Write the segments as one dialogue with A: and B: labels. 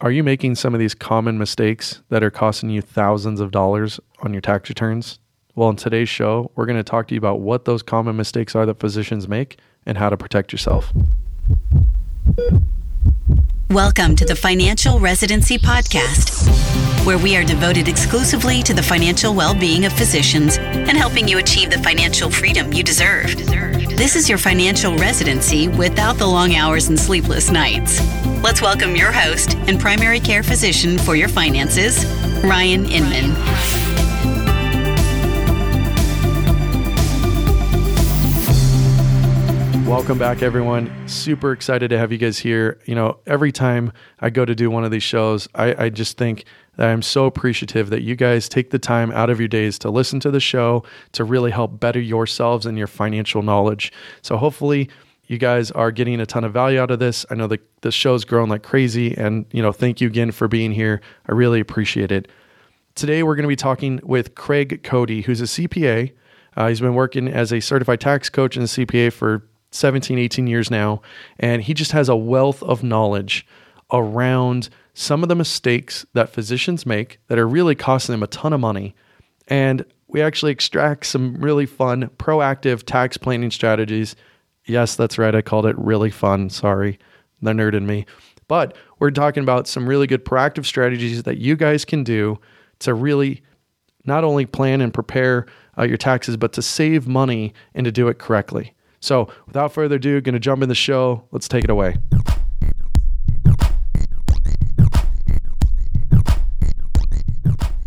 A: Are you making some of these common mistakes that are costing you thousands of dollars on your tax returns? Well, in today's show, we're going to talk to you about what those common mistakes are that physicians make and how to protect yourself.
B: Welcome to the Financial Residency Podcast, where we are devoted exclusively to the financial well being of physicians and helping you achieve the financial freedom you deserve. This is your financial residency without the long hours and sleepless nights. Let's welcome your host and primary care physician for your finances, Ryan Inman.
A: Welcome back, everyone. Super excited to have you guys here. You know, every time I go to do one of these shows, I, I, just think that I'm so appreciative that you guys take the time out of your days to listen to the show to really help better yourselves and your financial knowledge. So, hopefully, you guys are getting a ton of value out of this. I know the, the show's grown like crazy, and, you know, thank you again for being here. I really appreciate it. Today, we're going to be talking with Craig Cody, who's a CPA. Uh, he's been working as a certified tax coach and CPA for 17, 18 years now. And he just has a wealth of knowledge around some of the mistakes that physicians make that are really costing them a ton of money. And we actually extract some really fun, proactive tax planning strategies. Yes, that's right. I called it really fun. Sorry, the nerd in me. But we're talking about some really good proactive strategies that you guys can do to really not only plan and prepare uh, your taxes, but to save money and to do it correctly. So, without further ado, going to jump in the show. Let's take it away.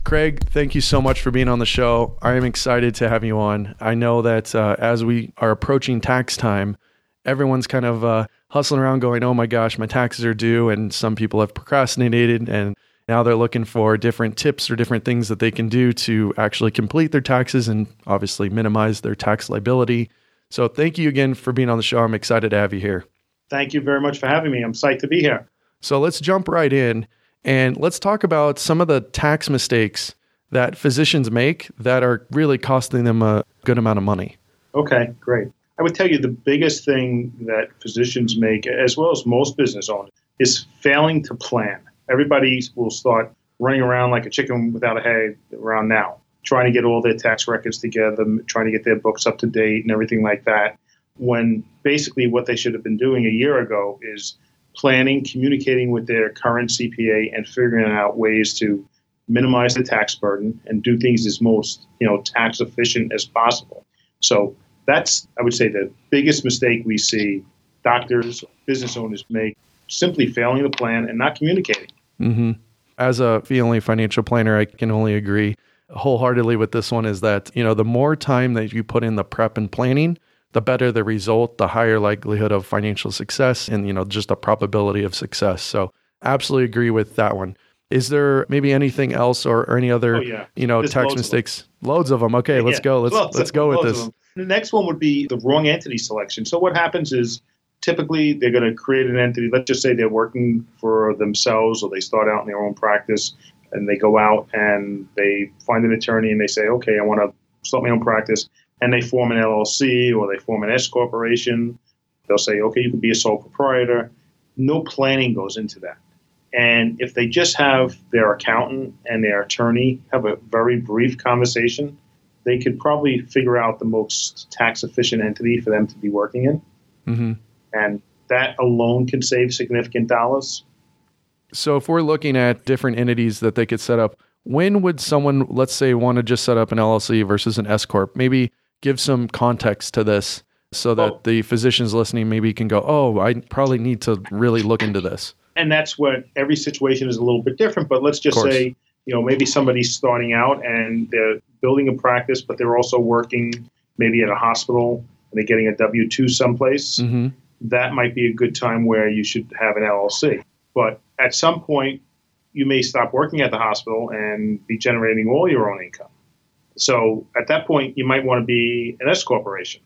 A: Craig, thank you so much for being on the show. I am excited to have you on. I know that uh, as we are approaching tax time, everyone's kind of uh, hustling around going, oh my gosh, my taxes are due. And some people have procrastinated and now they're looking for different tips or different things that they can do to actually complete their taxes and obviously minimize their tax liability. So thank you again for being on the show. I'm excited to have you here.
C: Thank you very much for having me. I'm psyched to be here.
A: So let's jump right in and let's talk about some of the tax mistakes that physicians make that are really costing them a good amount of money.
C: Okay, great. I would tell you the biggest thing that physicians make, as well as most business owners, is failing to plan. Everybody will start running around like a chicken without a head around now trying to get all their tax records together, trying to get their books up to date and everything like that. When basically what they should have been doing a year ago is planning, communicating with their current CPA, and figuring out ways to minimize the tax burden and do things as most you know tax efficient as possible. So that's I would say the biggest mistake we see doctors, business owners make simply failing to plan and not communicating.
A: Mm-hmm. As a fee-only financial planner, I can only agree wholeheartedly with this one is that, you know, the more time that you put in the prep and planning, the better the result, the higher likelihood of financial success and, you know, just the probability of success. So, absolutely agree with that one. Is there maybe anything else or, or any other, oh, yeah. you know, There's tax mistakes? Of loads of them. Okay, let's go. Let's loads let's go with this.
C: The next one would be the wrong entity selection. So what happens is typically they're going to create an entity. Let's just say they're working for themselves or they start out in their own practice and they go out and they find an attorney and they say, okay, I want to start my own practice, and they form an LLC or they form an S corporation. They'll say, okay, you can be a sole proprietor. No planning goes into that. And if they just have their accountant and their attorney have a very brief conversation, they could probably figure out the most tax efficient entity for them to be working in. Mm-hmm. And that alone can save significant dollars.
A: So if we're looking at different entities that they could set up, when would someone, let's say, want to just set up an LLC versus an S corp? Maybe give some context to this so that well, the physicians listening maybe can go, "Oh, I probably need to really look into this."
C: And that's what every situation is a little bit different. But let's just say, you know, maybe somebody's starting out and they're building a practice, but they're also working maybe at a hospital and they're getting a W two someplace. Mm-hmm. That might be a good time where you should have an LLC. But at some point, you may stop working at the hospital and be generating all your own income. So at that point, you might want to be an S corporation.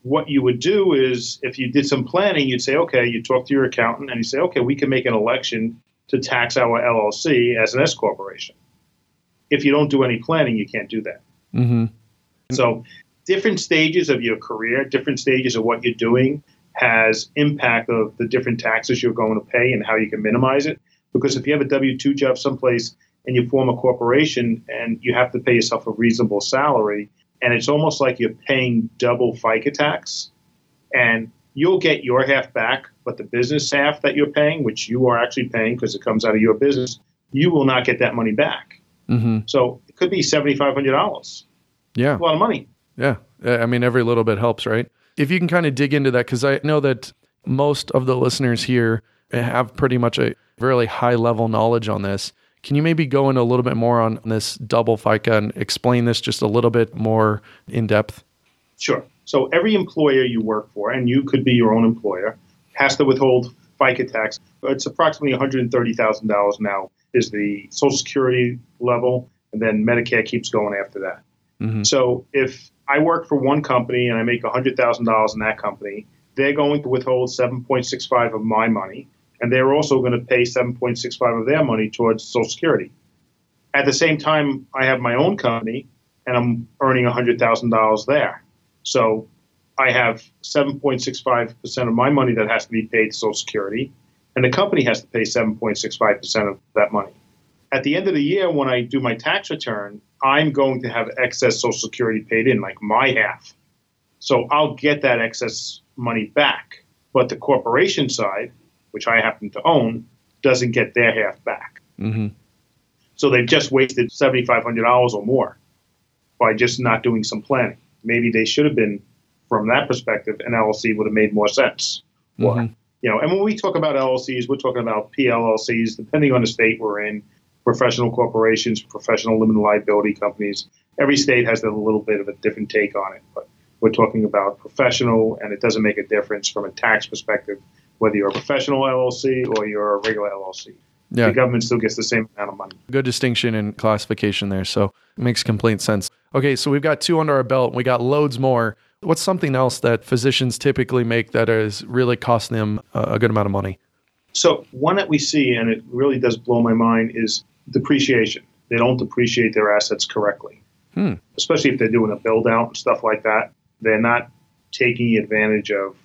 C: What you would do is, if you did some planning, you'd say, okay, you talk to your accountant and you say, okay, we can make an election to tax our LLC as an S corporation. If you don't do any planning, you can't do that. Mm-hmm. So, different stages of your career, different stages of what you're doing, has impact of the different taxes you're going to pay and how you can minimize it. Because if you have a W 2 job someplace and you form a corporation and you have to pay yourself a reasonable salary, and it's almost like you're paying double FICA tax, and you'll get your half back, but the business half that you're paying, which you are actually paying because it comes out of your business, you will not get that money back. Mm-hmm. So it could be seventy five hundred dollars.
A: Yeah,
C: a lot of money.
A: Yeah, I mean every little bit helps, right? If you can kind of dig into that, because I know that most of the listeners here have pretty much a really high level knowledge on this. Can you maybe go into a little bit more on this double FICA and explain this just a little bit more in depth?
C: Sure. So every employer you work for, and you could be your own employer, has to withhold FICA tax. It's approximately $130,000 now is the Social Security level, and then Medicare keeps going after that. Mm-hmm. So if I work for one company and I make $100,000 in that company, they're going to withhold 7.65 of my money, and they're also going to pay 7.65 of their money towards Social Security. At the same time, I have my own company, and I'm earning $100,000 there. So I have 7.65% of my money that has to be paid to Social Security, and the company has to pay 7.65% of that money. At the end of the year, when I do my tax return, I'm going to have excess Social Security paid in, like my half. So I'll get that excess money back. But the corporation side, which I happen to own, doesn't get their half back. Mm-hmm. So they've just wasted $7,500 or more by just not doing some planning. Maybe they should have been, from that perspective, an LLC would have made more sense. Mm-hmm. you know, and when we talk about LLCs, we're talking about PLLCs, depending on the state we're in, professional corporations, professional limited liability companies. Every state has a little bit of a different take on it, but we're talking about professional, and it doesn't make a difference from a tax perspective whether you're a professional LLC or you're a regular LLC. Yeah. The government still gets the same amount of money.
A: Good distinction and classification there. So it makes complete sense. Okay, so we've got two under our belt. We got loads more. What's something else that physicians typically make that is really costing them a good amount of money?
C: So one that we see, and it really does blow my mind, is depreciation. They don't depreciate their assets correctly, hmm. especially if they're doing a build out and stuff like that. They're not taking advantage of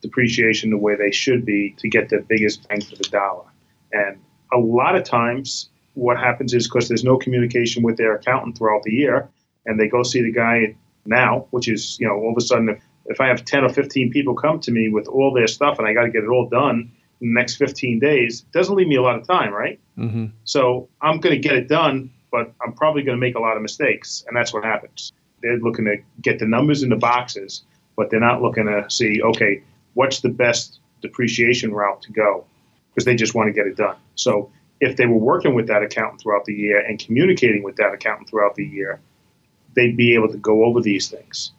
C: depreciation the way they should be to get the biggest bang for the dollar. And a lot of times, what happens is because there's no communication with their accountant throughout the year, and they go see the guy now, which is, you know, all of a sudden, if, if I have 10 or 15 people come to me with all their stuff and I got to get it all done in the next 15 days, doesn't leave me a lot of time, right? Mm-hmm. So I'm going to get it done, but I'm probably going to make a lot of mistakes. And that's what happens. They're looking to get the numbers in the boxes, but they're not looking to see, okay, what's the best depreciation route to go? Because they just want to get it done. So if they were working with that accountant throughout the year and communicating with that accountant throughout the year, they'd be able to go over these things.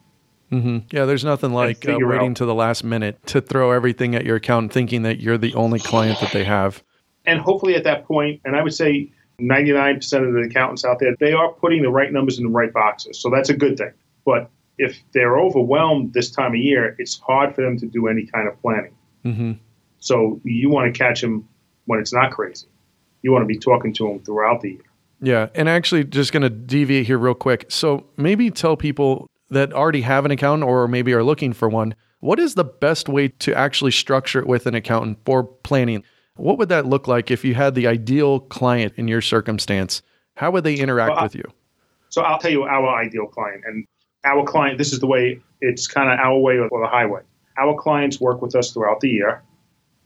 A: Mm-hmm. Yeah, there's nothing like uh, waiting out. to the last minute to throw everything at your account, thinking that you're the only client that they have.
C: And hopefully, at that point, and I would say 99% of the accountants out there, they are putting the right numbers in the right boxes. So that's a good thing. But if they're overwhelmed this time of year, it's hard for them to do any kind of planning. Mm-hmm. So you want to catch them when it's not crazy. You want to be talking to them throughout the year.
A: Yeah, and actually, just going to deviate here real quick. So maybe tell people that already have an account or maybe are looking for one. What is the best way to actually structure it with an accountant for planning? What would that look like if you had the ideal client in your circumstance? How would they interact well, with you?
C: So I'll tell you our ideal client, and our client, this is the way it's kind of our way or the highway. Our clients work with us throughout the year.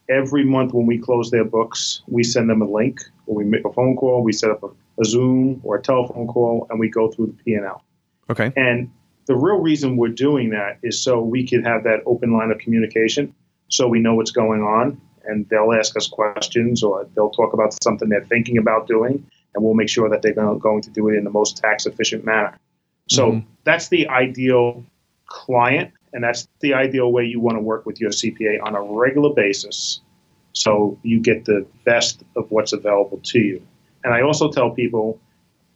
C: Every month when we close their books, we send them a link or we make a phone call, we set up a, a Zoom or a telephone call, and we go through the P&L.
A: Okay.
C: And the real reason we're doing that is so we could have that open line of communication so we know what's going on and they'll ask us questions or they'll talk about something they're thinking about doing and we'll make sure that they're going to do it in the most tax efficient manner. So mm-hmm. that's the ideal client, and that's the ideal way you want to work with your CPA on a regular basis. So you get the best of what's available to you. And I also tell people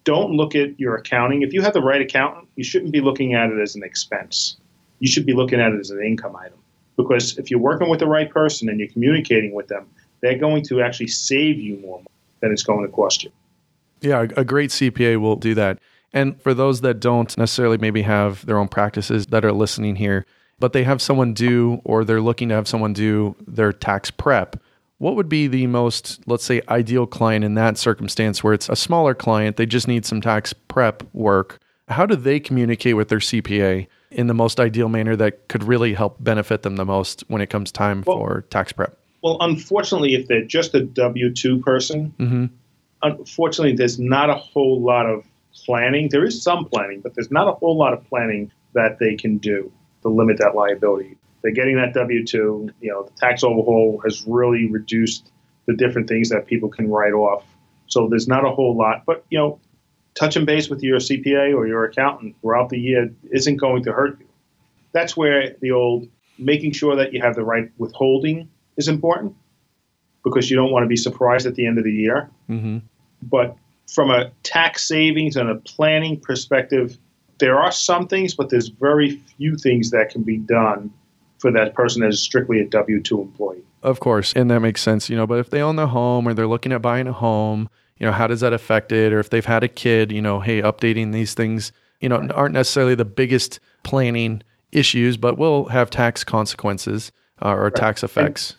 C: don't look at your accounting. If you have the right accountant, you shouldn't be looking at it as an expense. You should be looking at it as an income item. Because if you're working with the right person and you're communicating with them, they're going to actually save you more than it's going to cost you.
A: Yeah, a great CPA will do that. And for those that don't necessarily maybe have their own practices that are listening here, but they have someone do or they're looking to have someone do their tax prep, What would be the most, let's say, ideal client in that circumstance where it's a smaller client, they just need some tax prep work? How do they communicate with their CPA in the most ideal manner that could really help benefit them the most when it comes time well, for tax prep?
C: Well, unfortunately, if they're just a W 2 person, mm-hmm. unfortunately, there's not a whole lot of planning. There is some planning, but there's not a whole lot of planning that they can do to limit that liability. They're getting that W 2. You know, the tax overhaul has really reduced the different things that people can write off. So there's not a whole lot. But, you know, touching base with your CPA or your accountant throughout the year isn't going to hurt you. That's where the old making sure that you have the right withholding is important because you don't want to be surprised at the end of the year. Mm-hmm. But from a tax savings and a planning perspective, there are some things, but there's very few things that can be done for that person that is strictly a W 2 employee.
A: Of course, and that makes sense, you know, but if they own the home or they're looking at buying a home, you know, how does that affect it? Or if they've had a kid, you know, hey, updating these things, you know, aren't necessarily the biggest planning issues, but will have tax consequences uh, or right. tax effects.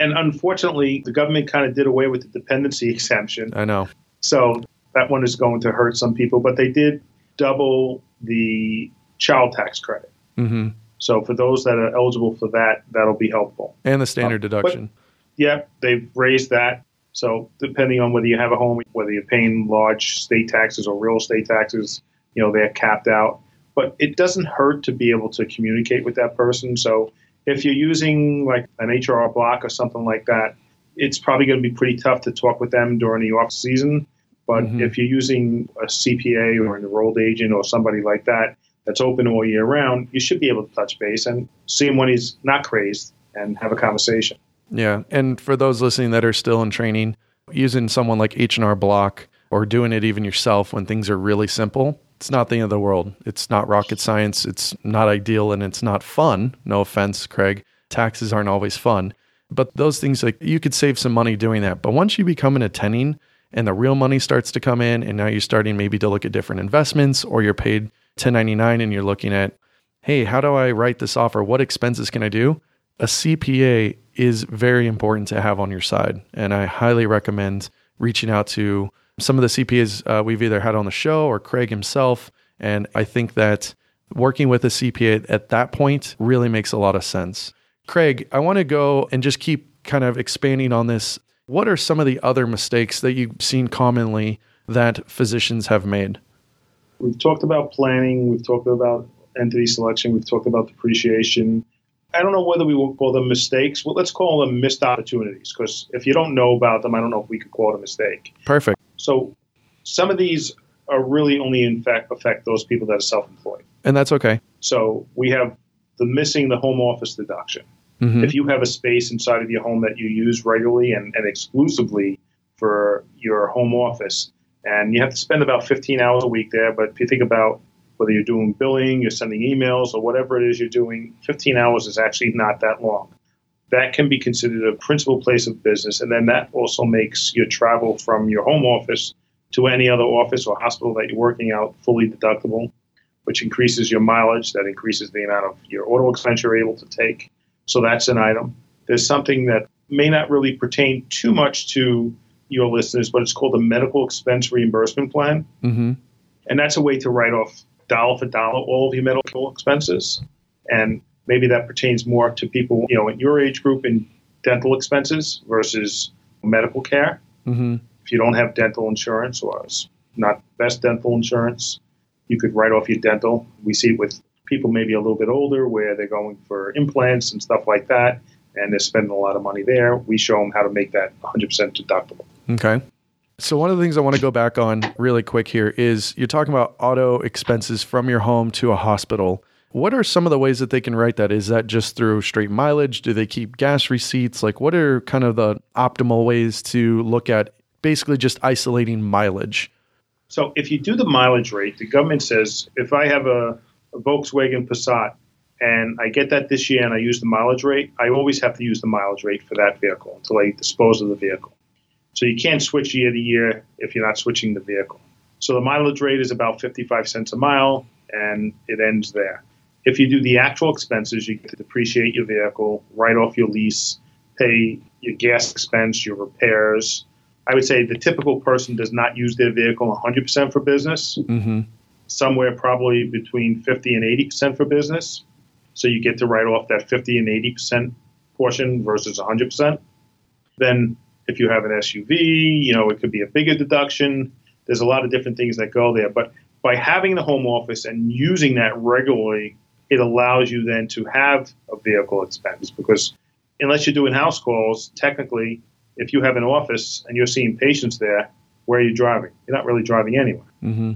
C: And, and unfortunately, the government kind of did away with the dependency exemption.
A: I know.
C: So that one is going to hurt some people, but they did double the child tax credit. Mm-hmm. So for those that are eligible for that, that'll be helpful.
A: And the standard uh, deduction.
C: Yeah, they've raised that. So depending on whether you have a home, whether you're paying large state taxes or real estate taxes, you know, they're capped out. But it doesn't hurt to be able to communicate with that person. So if you're using like an HR block or something like that, it's probably going to be pretty tough to talk with them during the off season. But mm-hmm. if you're using a CPA or an enrolled agent or somebody like that that's open all year round, you should be able to touch base and see him when he's not crazed and have a conversation.
A: Yeah, and for those listening that are still in training, using someone like H&R Block or doing it even yourself when things are really simple, it's not the end of the world. It's not rocket science. It's not ideal and it's not fun. No offense, Craig. Taxes aren't always fun. But those things like you could save some money doing that. But once you become an attending and the real money starts to come in and now you're starting maybe to look at different investments or you're paid 1099 and you're looking at, hey, how do I write this offer? What expenses can I do? A CPA is very important to have on your side. And I highly recommend reaching out to some of the CPAs uh, we've either had on the show or Craig himself. And I think that working with a CPA at that point really makes a lot of sense. Craig, I want to go and just keep kind of expanding on this. What are some of the other mistakes that you've seen commonly that physicians have made?
C: We've talked about planning, we've talked about entity selection, we've talked about depreciation. I don't know whether we will call them mistakes. Well, let's call them missed opportunities because if you don't know about them, I don't know if we could call it a mistake.
A: Perfect.
C: So some of these are really only in fact affect those people that are self-employed,
A: and that's okay.
C: So we have the missing the home office deduction. Mm-hmm. If you have a space inside of your home that you use regularly and, and exclusively for your home office, and you have to spend about 15 hours a week there, but if you think about whether you're doing billing, you're sending emails, or whatever it is you're doing, 15 hours is actually not that long. That can be considered a principal place of business. And then that also makes your travel from your home office to any other office or hospital that you're working out fully deductible, which increases your mileage, that increases the amount of your auto expense you're able to take. So that's an item. There's something that may not really pertain too much to your listeners, but it's called a medical expense reimbursement plan. Mm-hmm. And that's a way to write off dollar for dollar all of your medical expenses. And maybe that pertains more to people, you know, in your age group in dental expenses versus medical care. Mm-hmm. If you don't have dental insurance or it's not best dental insurance, you could write off your dental. We see it with people maybe a little bit older where they're going for implants and stuff like that, and they're spending a lot of money there. We show them how to make that 100% deductible.
A: Okay. So one of the things I want to go back on really quick here is you're talking about auto expenses from your home to a hospital. What are some of the ways that they can write that? Is that just through straight mileage? Do they keep gas receipts? Like what are kind of the optimal ways to look at basically just isolating mileage?
C: So if you do the mileage rate, the government says if I have a, a Volkswagen Passat and I get that this year and I use the mileage rate, I always have to use the mileage rate for that vehicle until I dispose of the vehicle. So you can't switch year to year if you're not switching the vehicle. So the mileage rate is about 55 cents a mile, and it ends there. If you do the actual expenses, you get to depreciate your vehicle, write off your lease, pay your gas expense, your repairs. I would say the typical person does not use their vehicle 100% for business. Mm-hmm. Somewhere probably between 50 and 80% for business. So you get to write off that 50 and 80% portion versus 100%. Then if you have an SUV, you know, it could be a bigger deduction. There's a lot of different things that go there. But by having the home office and using that regularly, it allows you then to have a vehicle expense because unless you're doing house calls, technically, if you have an office and you're seeing patients there, where are you driving? You're not really driving anywhere.
A: Mm-hmm.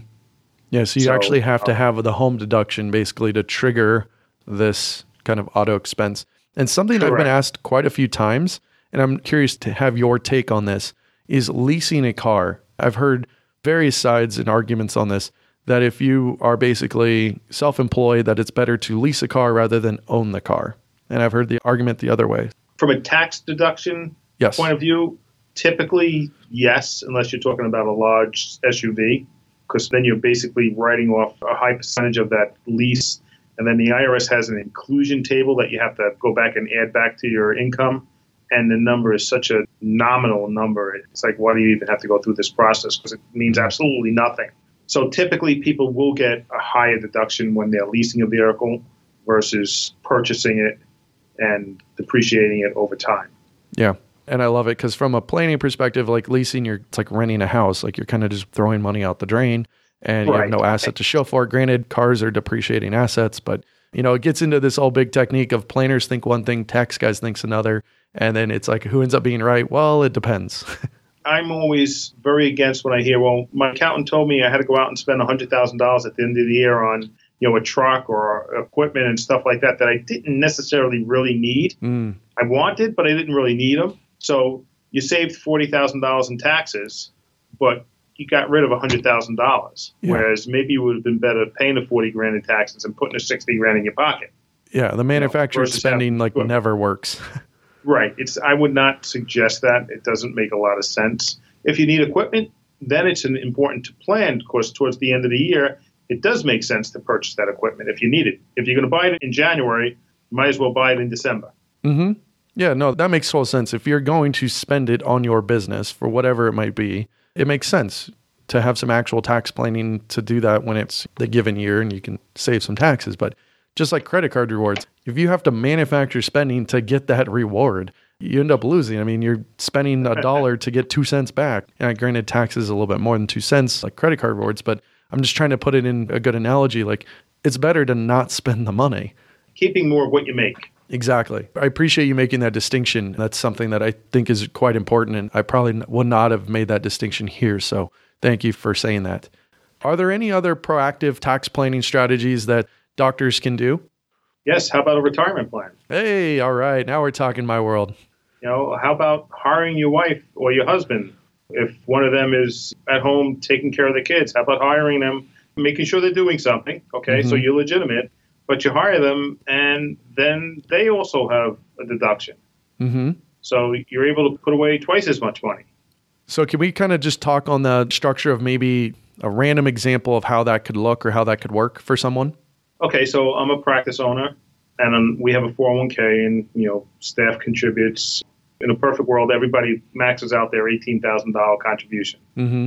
A: Yeah, so you so, actually have uh, to have the home deduction basically to trigger this kind of auto expense. And something correct. I've been asked quite a few times, and I'm curious to have your take on this, is leasing a car. I've heard various sides and arguments on this that if you are basically self-employed that it's better to lease a car rather than own the car. And I've heard the argument the other way.
C: From a tax deduction yes. point of view, typically yes, unless you're talking about a large SUV, because then you're basically writing off a high percentage of that lease. And then the IRS has an inclusion table that you have to go back and add back to your income. And the number is such a nominal number. It's like, why do you even have to go through this process? Because it means absolutely nothing. So typically, people will get a higher deduction when they're leasing a vehicle versus purchasing it and depreciating it over time.
A: Yeah. And I love it because from a planning perspective, like leasing, you're it's like renting a house. Like you're kind of just throwing money out the drain, and you have no asset to show for it. Granted, cars are depreciating assets, but you know it gets into this all big technique of planners think one thing, tax guys thinks another, and then it's like who ends up being right? Well, it depends.
C: I'm always very against when I hear, well, my accountant told me I had to go out and spend $100,000 at the end of the year on, you know, a truck or equipment and stuff like that that I didn't necessarily really need. Mm. I wanted, but I didn't really need them. So you saved $40,000 in taxes, but you got rid of $100,000. Yeah. Whereas maybe you would have been better paying the 40 grand in taxes and putting the 60 grand in your pocket.
A: Yeah, the manufactured you know, spending like never works.
C: Right. It's I would not suggest that. It doesn't make a lot of sense. If you need equipment, then it's an important to plan. Of course, towards the end of the year, it does make sense to purchase that equipment if you need it. If you're going to buy it in January, you might as well buy it in December.
A: Mm-hmm. Yeah, no, that makes total sense. If you're going to spend it on your business for whatever it might be, it makes sense to have some actual tax planning to do that when it's the given year and you can save some taxes. But just like credit card rewards, if you have to manufacture spending to get that reward, you end up losing. I mean, you're spending a dollar to get two cents back. And granted, taxes a little bit more than two cents, like credit card rewards, but I'm just trying to put it in a good analogy. Like, it's better to not spend the money.
C: Keeping more of what you make.
A: Exactly. I appreciate you making that distinction. That's something that I think is quite important. And I probably would not have made that distinction here. So thank you for saying that. Are there any other proactive tax planning strategies that doctors can do?
C: Yes. How about a retirement plan?
A: Hey, all right. Now we're talking my world.
C: You know, how about hiring your wife or your husband? If one of them is at home taking care of the kids, how about hiring them, making sure they're doing something? Okay, mm-hmm. so you're legitimate, but you hire them and then they also have a deduction. Mm-hmm. So you're able to put away twice as much money.
A: So, can we kind of just talk on the structure of maybe a random example of how that could look or how that could work for someone?
C: okay, so I'm a practice owner, and um, we have a 401k, and you know, staff contributes. In a perfect world, everybody maxes out their eighteen thousand dollar contribution. Mm-hmm.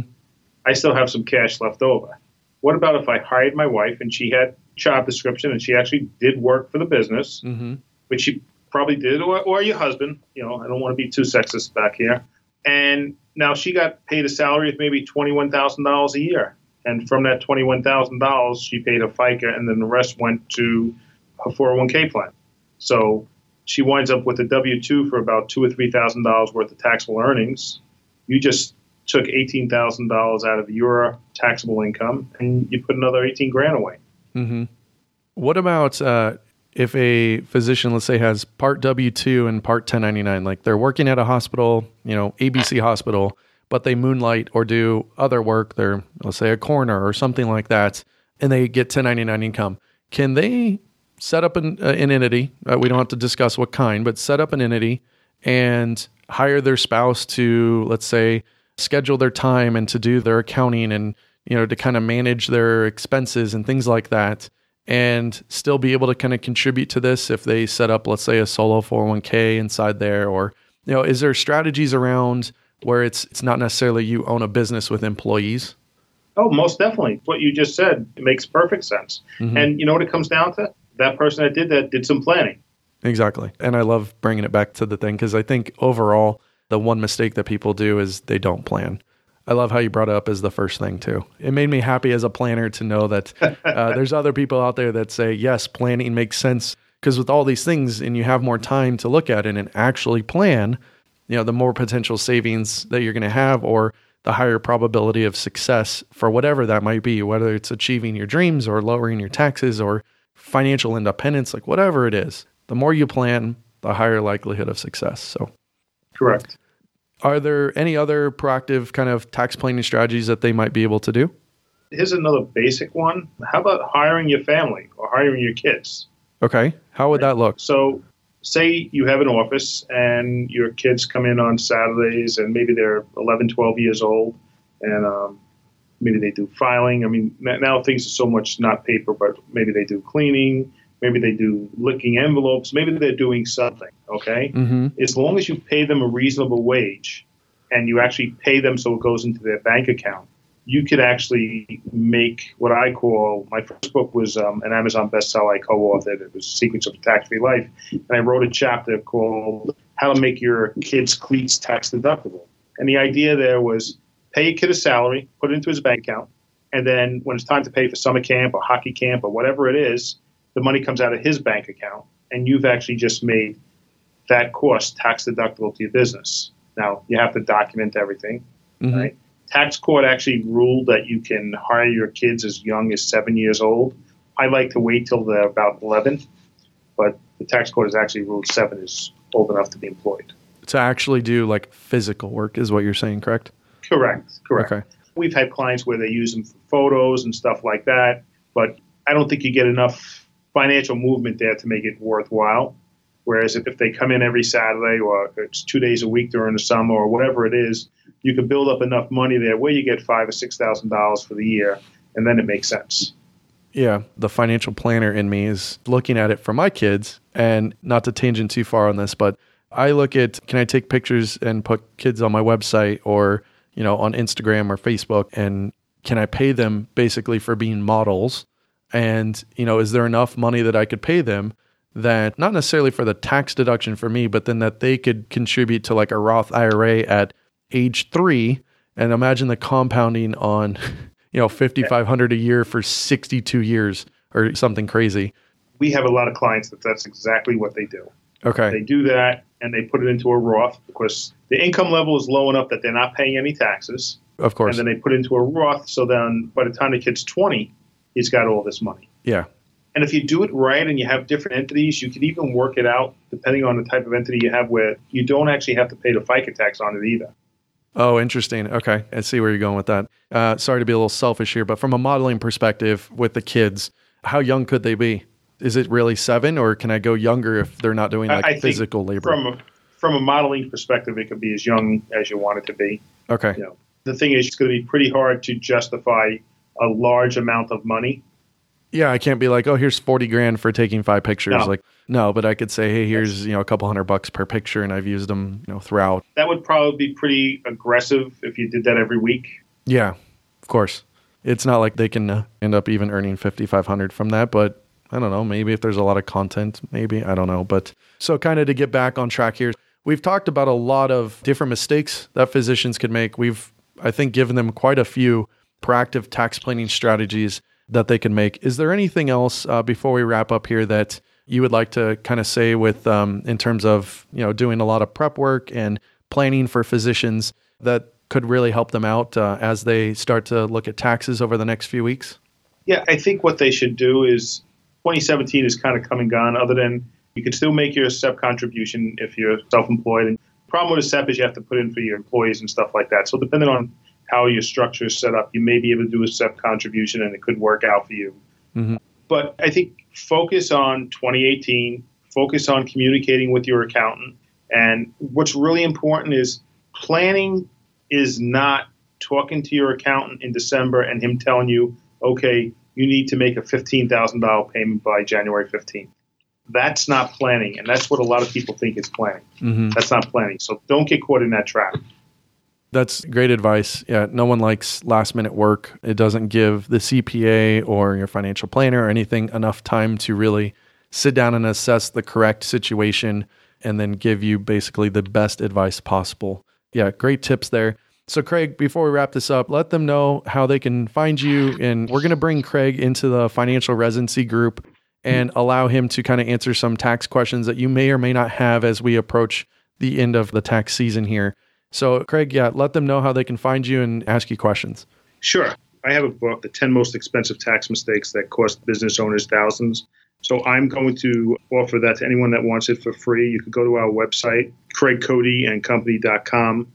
C: I still have some cash left over. What about if I hired my wife and she had job description and she actually did work for the business, mm-hmm. which she probably did, or, or your husband? You know, I don't want to be too sexist back here. And now she got paid a salary of maybe twenty one thousand dollars a year. And from that $21,000, she paid a FICA, and then the rest went to her 401k plan. So she winds up with a W 2 for about two or $3,000 worth of taxable earnings. You just took $18,000 out of your taxable income and you put another 18 grand away. Mm-hmm.
A: What about uh, if a physician, let's say, has part W 2 and part 1099? Like they're working at a hospital, you know, ABC hospital but they moonlight or do other work. They're, let's say, a coroner or something like that, and they get 1099 income. Can they set up an, uh, an entity? Uh, we don't have to discuss what kind, but set up an entity and hire their spouse to, let's say, schedule their time and to do their accounting and you know to kind of manage their expenses and things like that and still be able to kind of contribute to this if they set up let's say a solo 401k inside there or You know, is there strategies around where it's it's not necessarily you own a business with employees?
C: Oh, most definitely. What you just said it makes perfect sense. Mm-hmm. And you know what it comes down to? That person that did that did some planning.
A: Exactly. And I love bringing it back to the thing because I think overall, the one mistake that people do is they don't plan. I love how you brought it up as the first thing too. It made me happy as a planner to know that uh, there's other people out there that say yes, planning makes sense because with all these things and you have more time to look at it and actually plan, you know, the more potential savings that you're going to have or the higher probability of success for whatever that might be, whether it's achieving your dreams or lowering your taxes or financial independence, like whatever it is. The more you plan, the higher likelihood of success. So,
C: correct.
A: Are there any other proactive kind of tax planning strategies that they might be able to do?
C: Here's another basic one. How about hiring your family or hiring your kids?
A: Okay. How would that look?
C: So, say you have an office and your kids come in on Saturdays and maybe they're 11, 12 years old and um, maybe they do filing. I mean, now things are so much not paper, but maybe they do cleaning, maybe they do licking envelopes, maybe they're doing something, okay? Mm-hmm. As long as you pay them a reasonable wage and you actually pay them so it goes into their bank account, you could actually make what I call my first book was um, an Amazon bestseller I co-authored. It was Secrets of a Tax-Free Life, and I wrote a chapter called "How to Make Your Kids' Cleats Tax Deductible." And the idea there was pay a kid a salary, put it into his bank account, and then when it's time to pay for summer camp or hockey camp or whatever it is, the money comes out of his bank account, and you've actually just made that cost tax deductible to your business. Now you have to document everything, mm-hmm. right? tax court actually ruled that you can hire your kids as young as seven years old. I like to wait till they're about 11, but the tax court has actually ruled seven is old enough to be employed.
A: To actually do like physical work is what you're saying, correct?
C: Correct, correct. Okay. We've had clients where they use them for photos and stuff like that, but I don't think you get enough financial movement there to make it worthwhile. Whereas if, they come in every Saturday or it's two days a week during the summer or whatever it is, you can build up enough money there where you get five or six thousand dollars for the year, and then it makes sense.
A: Yeah, the financial planner in me is looking at it for my kids, and not to tangent too far on this, but I look at can I take pictures and put kids on my website or you know on Instagram or Facebook, and can I pay them basically for being models? And you know, is there enough money that I could pay them? that not necessarily for the tax deduction for me, but then that they could contribute to like a Roth IRA at age three, and imagine the compounding on, you know, fifty five hundred a year for sixty two years or something crazy.
C: We have a lot of clients that that's exactly what they do.
A: Okay,
C: they do that and they put it into a Roth because the income level is low enough that they're not paying any taxes.
A: Of course,
C: and then they put it into a Roth. So then, by the time the kid's twenty, he's got all this money.
A: Yeah.
C: And if you do it right and you have different entities, you can even work it out depending on the type of entity you have where you don't actually have to pay the FICA tax on it either.
A: Oh, interesting. Okay. I see where you're going with that. Uh, sorry to be a little selfish here, but from a modeling perspective with the kids, how young could they be? Is it really seven, or can I go younger if they're not doing like I physical labor?
C: From a, from a modeling perspective, it could be as young as you want it to be.
A: Okay.
C: You know, the thing is, it's going to be pretty hard to justify a large amount of money
A: yeah, I can't be like, oh, here's forty grand for taking five pictures. No. Like, no, but I could say, hey, here's you know a couple hundred bucks per picture, and I've used them you know throughout.
C: That would probably be pretty aggressive if you did that every week.
A: Yeah, of course. It's not like they can uh, end up even earning fifty five hundred from that, but I don't know. Maybe if there's a lot of content, maybe I don't know. But so kind of to get back on track here, we've talked about a lot of different mistakes that physicians could make. We've I think given them quite a few proactive tax planning strategies that they can make. Is there anything else uh, before we wrap up here that you would like to kind of say with um, in terms of you know doing a lot of prep work and planning for physicians that could really help them out uh, as they start to look at taxes over the next few weeks?
C: Yeah, I think what they should do is 2017 is kind of come and gone. Other than you can still make your SEP contribution if you're self-employed. And the problem with a SEP is you have to put in for your employees and stuff like that. So depending on how your structure is set up, you may be able to do a SEP contribution and it could work out for you. Mm-hmm. But I think focus on 2018, focus on communicating with your accountant. And what's really important is planning is not talking to your accountant in December and him telling you, okay, you need to make a $15,000 payment by January 15th. That's not planning, and that's what a lot of people think is planning. Mm-hmm. That's not planning. So don't get caught in that trap.
A: That's great advice. Yeah, no one likes last minute work. It doesn't give the CPA or your financial planner or anything enough time to really sit down and assess the correct situation and then give you basically the best advice possible. Yeah, great tips there. So, Craig, before we wrap this up, let them know how they can find you. And we're going to bring Craig into the financial residency group and allow him to kind of answer some tax questions that you may or may not have as we approach the end of the tax season here. So, Craig, yeah, let them know how they can find you and ask you questions.
C: Sure. I have a book, The 10 Most Expensive Tax Mistakes That Cost Business Owners Thousands. So I'm going to offer that to anyone that wants it for free. You can go to our website, craigcodyandcompany.com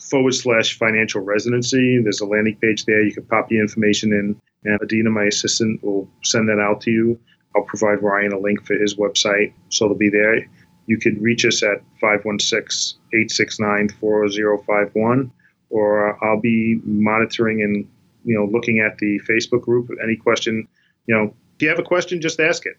C: forward slash financial residency. There's a landing page there. You can pop the information in, and Adina, my assistant, will send that out to you. I'll provide Ryan a link for his website, so it'll be there. You can reach us at 516 869 4051, or I'll be monitoring and you know looking at the Facebook group. Any question, you know, if you have a question, just ask it.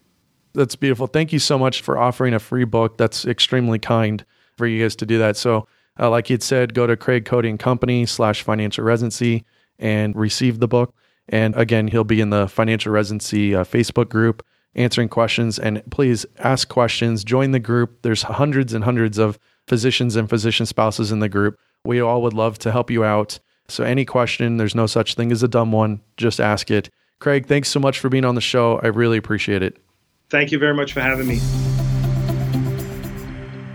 A: That's beautiful. Thank you so much for offering a free book. That's extremely kind for you guys to do that. So uh, like you'd said, go to Craig Cody and Company slash financial residency and receive the book. And again, he'll be in the financial residency uh, Facebook group answering questions. And please ask questions, join the group. There's hundreds and hundreds of physicians and physician spouses in the group. We all would love to help you out. So, any question, there's no such thing as a dumb one. Just ask it. Craig, thanks so much for being on the show. I really appreciate it.
C: Thank you very much for having me.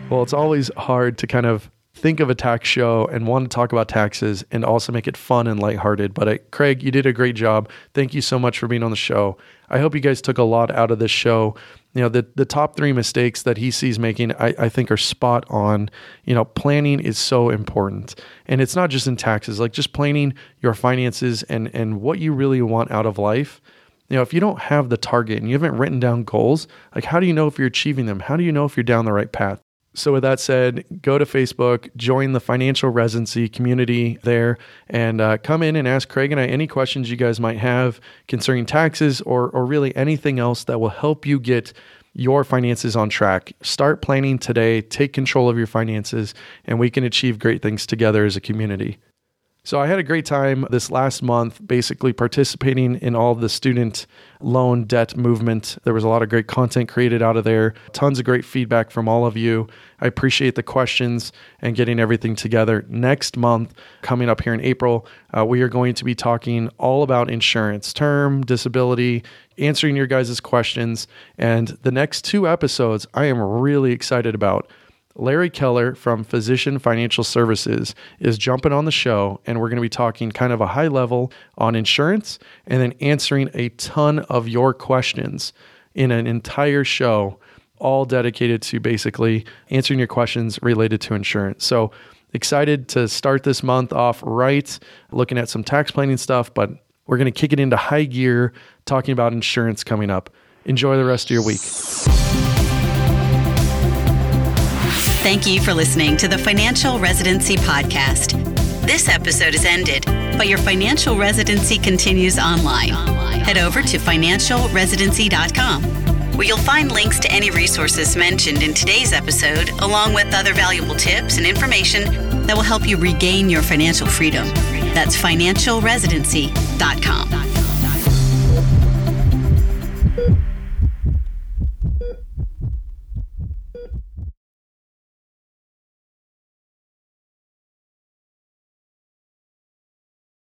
A: Well, it's always hard to kind of think of a tax show and want to talk about taxes and also make it fun and lighthearted. But uh, Craig, you did a great job. Thank you so much for being on the show. I hope you guys took a lot out of this show. You know, the, the top three mistakes that he sees making, I, I think are spot on. You know, planning is so important. And it's not just in taxes, like just planning your finances and, and what you really want out of life. You know, if you don't have the target and you haven't written down goals, like how do you know if you're achieving them? How do you know if you're down the right path? So, with that said, go to Facebook, join the financial residency community there, and uh, come in and ask Craig and I any questions you guys might have concerning taxes or, or really anything else that will help you get your finances on track. Start planning today, take control of your finances, and we can achieve great things together as a community. So I had a great time this last month, basically participating in all the student loan debt movement. There was a lot of great content created out of there, tons of great feedback from all of you. I appreciate the questions and getting everything together. Next month, coming up here in April, uh, we are going to be talking all about insurance, term, disability, answering your guys' questions. And the next two episodes, I am really excited about. Larry Keller from Physician Financial Services is jumping on the show, and we're going to be talking kind of a high level on insurance and then answering a ton of your questions in an entire show, all dedicated to basically answering your questions related to insurance. So, excited to start this month off right, looking at some tax planning stuff, but we're going to kick it into high gear talking about insurance coming up. Enjoy the rest of your week.
B: Thank you for listening to the Financial Residency Podcast. This episode is ended, but your financial residency continues online. Head over to financialresidency.com, where you'll find links to any resources mentioned in today's episode, along with other valuable tips and information that will help you regain your financial freedom. That's financialresidency.com.